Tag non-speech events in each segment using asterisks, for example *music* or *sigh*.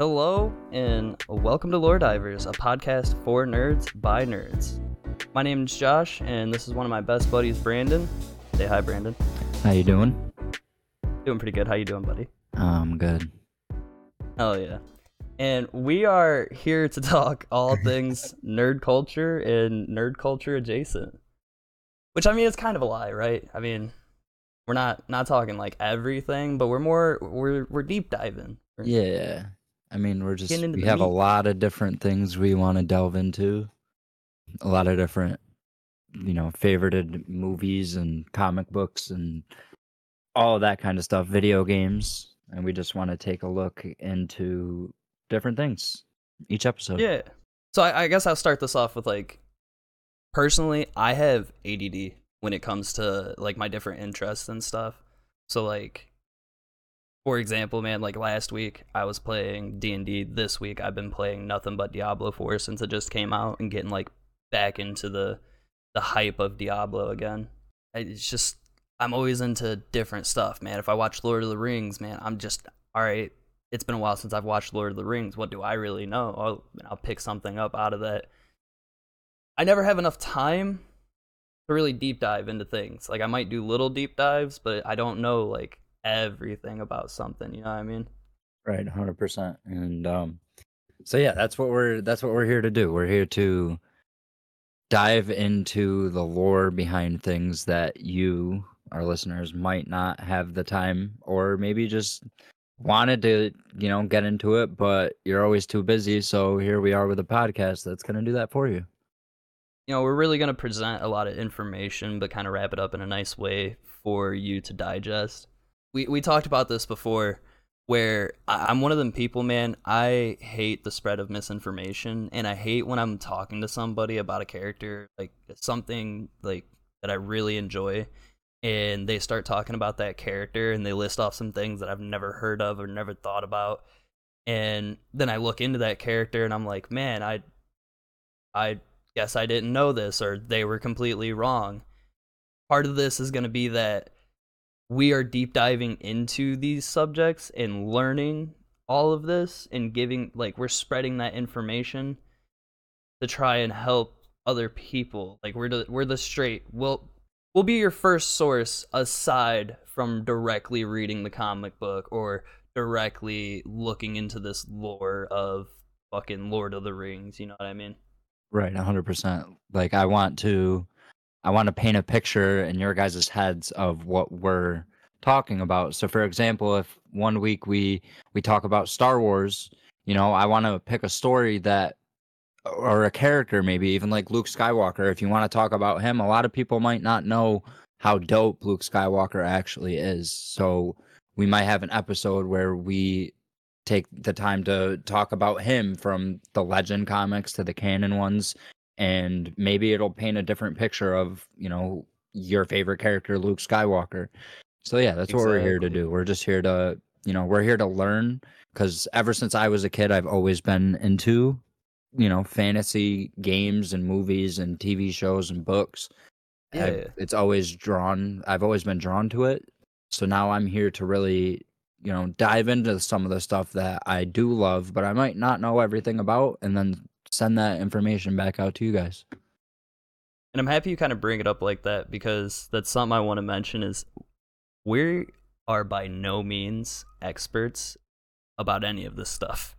Hello and welcome to Lore Divers, a podcast for nerds by nerds. My name is Josh, and this is one of my best buddies, Brandon. Say hi, Brandon. How you doing? Doing pretty good. How you doing, buddy? I'm um, good. Oh yeah. And we are here to *laughs* talk all things nerd culture and nerd culture adjacent. Which I mean, it's kind of a lie, right? I mean, we're not not talking like everything, but we're more we're we're deep diving. Yeah. I mean, we're just we the have a lot of different things we want to delve into. A lot of different, you know, favorited movies and comic books and all of that kind of stuff, video games, and we just want to take a look into different things each episode. Yeah. So I, I guess I'll start this off with like, personally, I have ADD when it comes to like my different interests and stuff. So like, for example, man, like last week I was playing D and D. This week I've been playing nothing but Diablo 4 since it just came out and getting like back into the the hype of Diablo again. It's just I'm always into different stuff, man. If I watch Lord of the Rings, man, I'm just all right. It's been a while since I've watched Lord of the Rings. What do I really know? I'll, I'll pick something up out of that. I never have enough time to really deep dive into things. Like I might do little deep dives, but I don't know like everything about something. You know what I mean? Right, hundred percent. And um so yeah, that's what we're that's what we're here to do. We're here to dive into the lore behind things that you, our listeners, might not have the time or maybe just wanted to, you know, get into it, but you're always too busy. So here we are with a podcast that's gonna do that for you. you know, we're really going to present a lot of information, but kind of wrap it up in a nice way for you to digest. We we talked about this before, where I'm one of them people, man. I hate the spread of misinformation, and I hate when I'm talking to somebody about a character, like something like that I really enjoy, and they start talking about that character, and they list off some things that I've never heard of or never thought about, and then I look into that character, and I'm like, man, I I guess I didn't know this or they were completely wrong. Part of this is going to be that we are deep diving into these subjects and learning all of this and giving like we're spreading that information to try and help other people. Like we're the, we're the straight we'll we'll be your first source aside from directly reading the comic book or directly looking into this lore of fucking Lord of the Rings, you know what I mean? Right, hundred percent. Like I want to I want to paint a picture in your guys' heads of what we're talking about. So for example, if one week we we talk about Star Wars, you know, I want to pick a story that or a character maybe even like Luke Skywalker. If you want to talk about him, a lot of people might not know how dope Luke Skywalker actually is. So we might have an episode where we take the time to talk about him from the legend comics to the canon ones and maybe it'll paint a different picture of you know your favorite character luke skywalker. So yeah that's what we're here to do. We're just here to you know we're here to learn because ever since i was a kid i've always been into you know fantasy games and movies and tv shows and books. Yeah. I've- it's always drawn i've always been drawn to it. So now i'm here to really you know dive into some of the stuff that i do love but i might not know everything about and then send that information back out to you guys And I'm happy you kind of bring it up like that because that's something I want to mention is we are by no means experts about any of this stuff.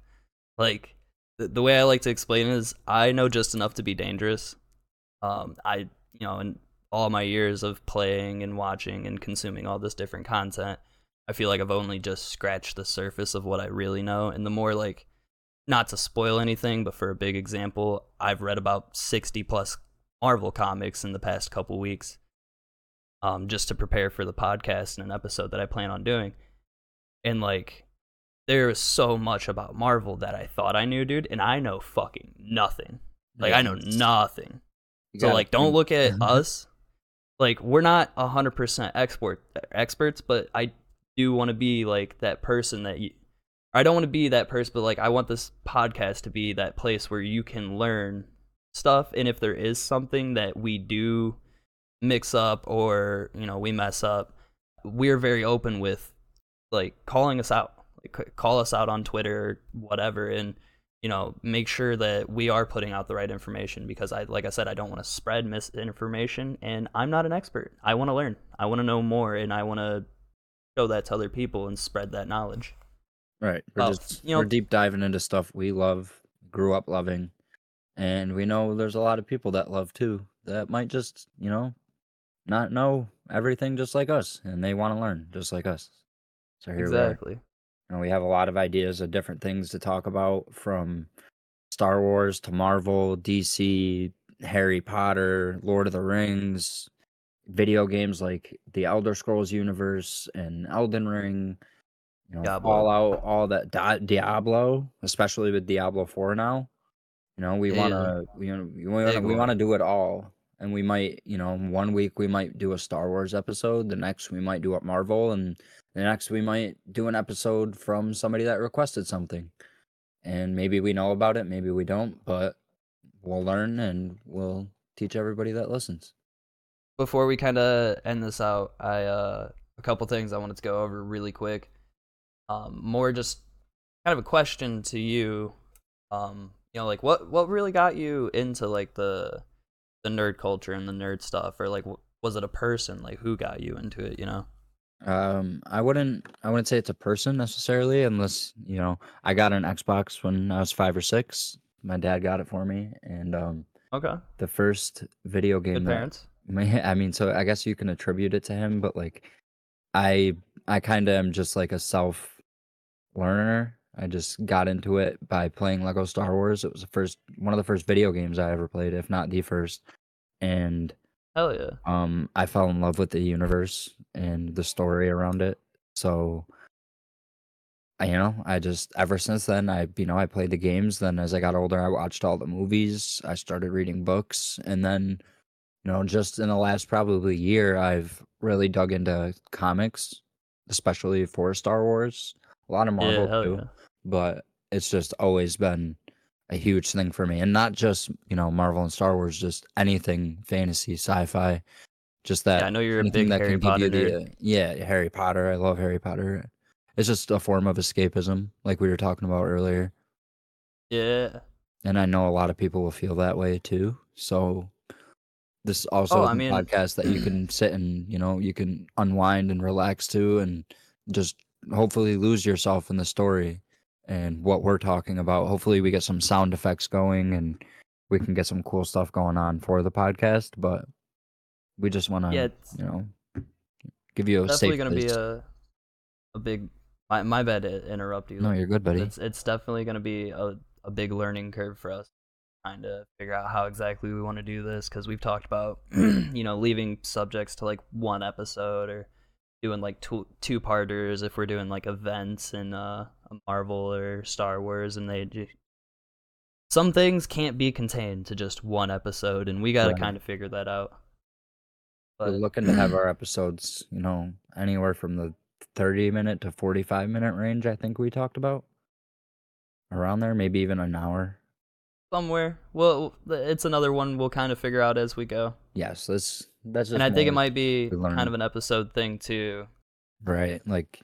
Like the, the way I like to explain is I know just enough to be dangerous. Um I you know in all my years of playing and watching and consuming all this different content, I feel like I've only just scratched the surface of what I really know and the more like not to spoil anything, but for a big example, I've read about 60 plus Marvel comics in the past couple weeks, um, just to prepare for the podcast and an episode that I plan on doing. And like, there is so much about Marvel that I thought I knew, dude, and I know fucking nothing. Like, I know nothing. So like, don't look at us. Like, we're not hundred percent export experts, but I do want to be like that person that you. I don't want to be that person, but like I want this podcast to be that place where you can learn stuff, and if there is something that we do mix up or you know we mess up, we're very open with like calling us out. like call us out on Twitter whatever, and you know make sure that we are putting out the right information because I like I said I don't want to spread misinformation, and I'm not an expert. I want to learn. I want to know more, and I want to show that to other people and spread that knowledge. Right. We're Well, just you know- we're deep diving into stuff we love, grew up loving, and we know there's a lot of people that love too that might just, you know, not know everything just like us and they want to learn just like us. So here we are. exactly. And we have a lot of ideas of different things to talk about from Star Wars to Marvel, DC, Harry Potter, Lord of the Rings, video games like the Elder Scrolls universe and Elden Ring, you know, Diablo. Fallout, all that Di- Diablo, especially with Diablo 4 now. You know, we Yeah. want to we wanna, we want Big we want to do it all. And we might, you know, one week we might do a Star Wars episode, the next we might do a Marvel and the next we might do an episode from somebody that requested something. And maybe we know about it, maybe we don't, but we'll learn and we'll teach everybody that listens. before we kind of end this out, I uh a couple things I wanted to go over really quick. Um, more just kind of a question to you. Um, you know, like what what really got you into like the the nerd culture and the nerd stuff, or like was it a person? Like who got you into it? You know? Um, I wouldn't I wouldn't say it's a person necessarily unless, you know, I got an Xbox when I was 5 or 6. My dad got it for me and um Okay, the first video game good that parents. My- *laughs* I mean, so I guess you can attribute it to him, but like, I I kind of am just like a self learner. I just got into it by playing Lego Star Wars. It was the first one of the first video games I ever played, if not the first. And Hell yeah. um, I fell in love with the universe and the story around it. So, I, you know, I just ever since then, I you know, I played the games. Then as I got older, I watched all the movies. I started reading books, and then, you know, just in the last probably year, I've really dug into comics, especially for Star Wars. A lot of Marvel yeah, too yeah. but it's just always been a huge thing for me and not just you know marvel and star wars just anything fantasy sci-fi just that Yeah, I know you're a big that Harry Potter the yeah harry potter i love harry potter it's just a form of escapism like we were talking about earlier Yeah. and i know a lot of people will feel that way too so this also Oh, I a mean- podcast that you can *clears throat* sit and you know you can unwind and relax to and just hopefully lose yourself in the story and what we're talking about hopefully we get some sound effects going and we can get some cool stuff going on for the podcast but we just want to Yeah, you know give you a definitely gonna be a a big. My my bad to interrupt you. no you're good buddy It's it's definitely gonna be a a big learning curve for us trying to figure out how exactly we want to do this because we've talked about *clears throat* you know leaving subjects to like one episode or doing like two two parters if we're doing like events in uh a Marvel or Star Wars and they ju- some things can't be contained to just one episode and we got to Right. kind of figure that out. we're looking to have our episodes you know anywhere from the 30 minute to 45 minute range i think we talked about around there maybe even an hour somewhere. Well, it's another one we'll kind of figure out as we go. yes that's that's just and I think it might be kind of an episode thing too. right like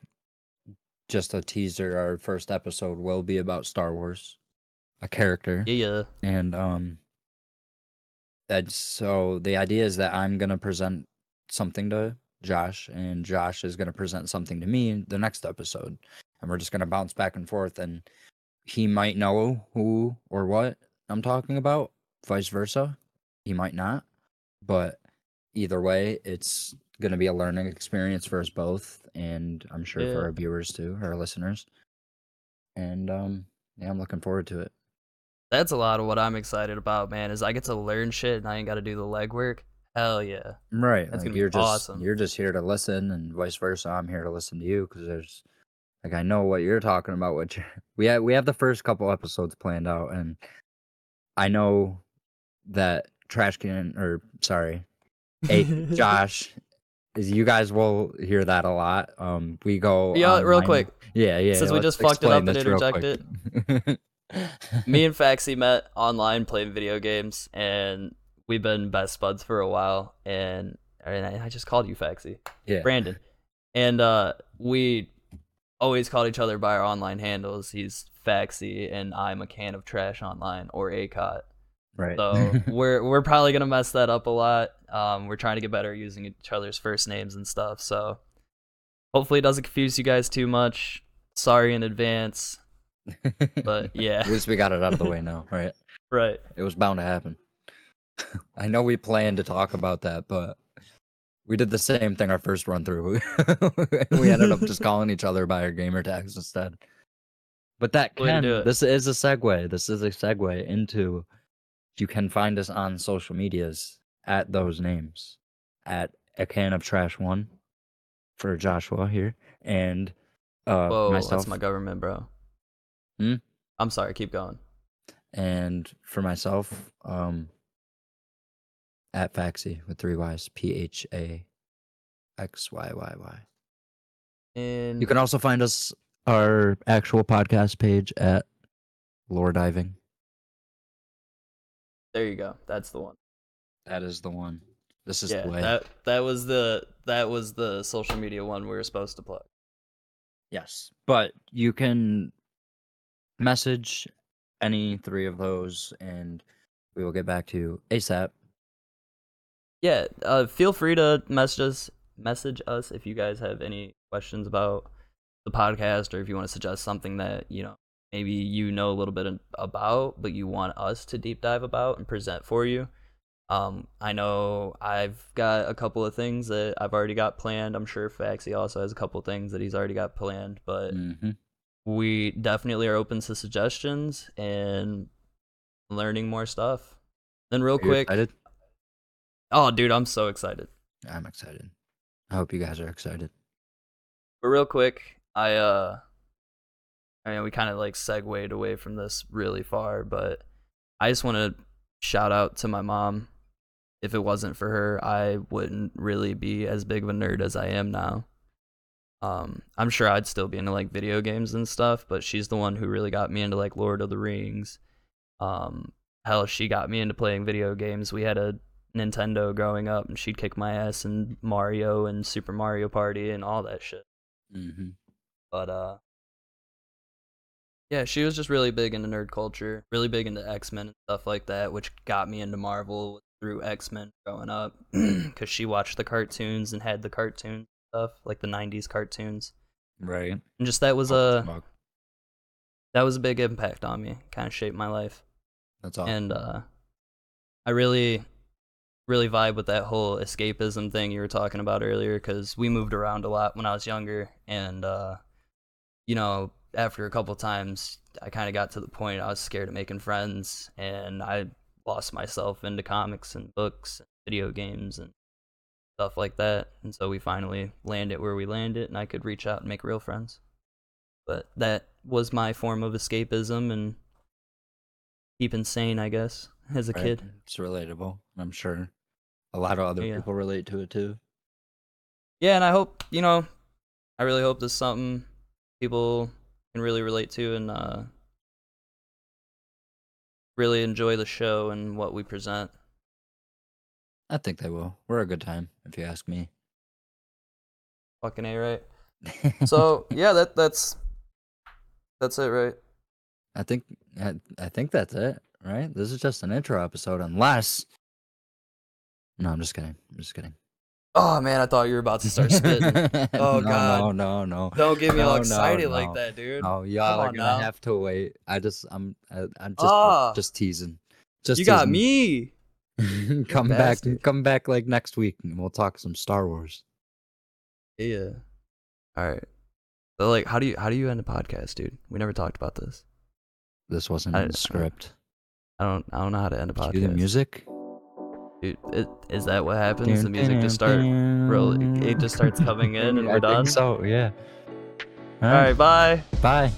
just a teaser our first episode will be about star wars a character Yeah. and um that's so the idea is that i'm gonna present something to josh and josh is gonna present something to me in the next episode and we're just gonna bounce back and forth and he might know who or what i'm talking about vice versa he might not but either way it's gonna be a learning experience for us both and i'm sure for our viewers too our listeners and um yeah i'm looking forward to it That's a lot of what I'm excited about, man. Is I get to learn shit and I ain't got to do the legwork. Hell yeah. Right. That's like gonna be you're just awesome. you're just here to listen, and vice versa. I'm here to listen to you because there's like I know what you're talking about. What you *laughs* we have we have the first couple episodes planned out, and I know that Trash Can or sorry, hey *laughs* Josh, is you guys will hear that a lot. Um, we go Yeah, real quick. Yeah, yeah. Since we just fucked it up and interjected quick. *laughs* Me and Faxi met online playing video games, and we've been best buds for a while. And, and I I just called you Faxi. yeah, Brandon. And uh, we always called each other by our online handles. He's Faxy and I'm a can of trash online or ACOT. Right. So *laughs* we're we're probably gonna mess that up a lot. Um, we're trying to get better using each other's first names and stuff. So hopefully it doesn't confuse you guys too much. Sorry in advance. But *laughs* yeah, At least we got it out of the way *laughs* now, right? right. It was bound to happen. I know we planned to talk about that, but we did the same thing our first run through. we ended up just calling each other by our gamer tags instead. But that can this is a segue. This is a segue into you can find us on social medias at those names. At a can of trash one for Joshua here. And uh Whoa, myself that's my government, bro. Hmm? I'm sorry. Keep going. and for myself, um, at Faxy with three Y's, P H A X Y Y Y. And You can also find us our actual podcast page at Lore Diving. there you go. That's the one. That is the one. This is yeah, the way. that that was the that was the social media one we were supposed to plug. Yes, but you can message any three of those, and we will get back to you ASAP. Yeah, uh, feel free to message us message us if you guys have any questions about the podcast or if you want to suggest something that you know maybe you know a little bit about but you want us to deep dive about and present for you um i know i've got a couple of things that i've already got planned i'm sure faxi also has a couple of things that he's already got planned but Mm-hmm. we definitely are open to suggestions and learning more stuff then real quick excited? oh dude i'm so excited I'm excited. I hope you guys are excited. But real quick, I uh I mean we kind of like segued away from this really far, but I just want to shout out to my mom. If it wasn't for her, I wouldn't really be as big of a nerd as I am now. Um I'm sure I'd still be into like video games and stuff, but she's the one who really got me into like Lord of the Rings. Um hell, she got me into playing video games. We had a Nintendo growing up and she'd kick my ass in Mario and Super Mario Party and all that shit. Mm-hmm. But uh yeah, she was just really big into nerd culture, really big into X-Men and stuff like that, which got me into Marvel through X-Men growing up *clears throat* cuz she watched the cartoons and had the cartoon stuff, like the 90s cartoons. Right. And just that was Oh, a smoke. that was a big impact on me. Kind of shaped my life. That's all. And uh I really really vibe with that whole escapism thing you were talking about earlier cuz we moved around a lot when I was younger and uh you know, after a couple times I kind of got to the point I was scared of making friends and I lost myself into comics and books and video games and stuff like that. And so we finally landed where we landed and I could reach out and make real friends. But that was my form of escapism and keeping sane, I guess, as a Right. kid. It's relatable. I'm sure a lot of other Yeah. people relate to it too. Yeah, and I hope, you know, I really hope this something people can really relate to and uh really enjoy the show and what we present. I think they will. We're a good time, if you ask me. Fucking A, right? *laughs* So, yeah, that that's that's it, right? I think I, I think that's it, right? This is just an intro episode, unless. No, I'm just kidding. I'm just kidding. Oh man, I thought you were about to start spitting. *laughs* Oh, no, God. No, no, no. Don't get me No, all no, excited like no. that, dude. Oh, y'all Come are gonna now. have to wait. I just, I'm, I, I'm just, Ah. just teasing. Just you got me. *laughs* come back, come back like next week, and we'll talk some Star Wars. Yeah. All right. So like how do you how do you end a podcast, dude? We never talked about this. This wasn't I- in the script. I don't I don't know how to end a podcast. do the music? Dude, it, is that what happens? The music just start roll it just starts coming in *laughs* and I we're done. Think so yeah. All right, bye. Bye.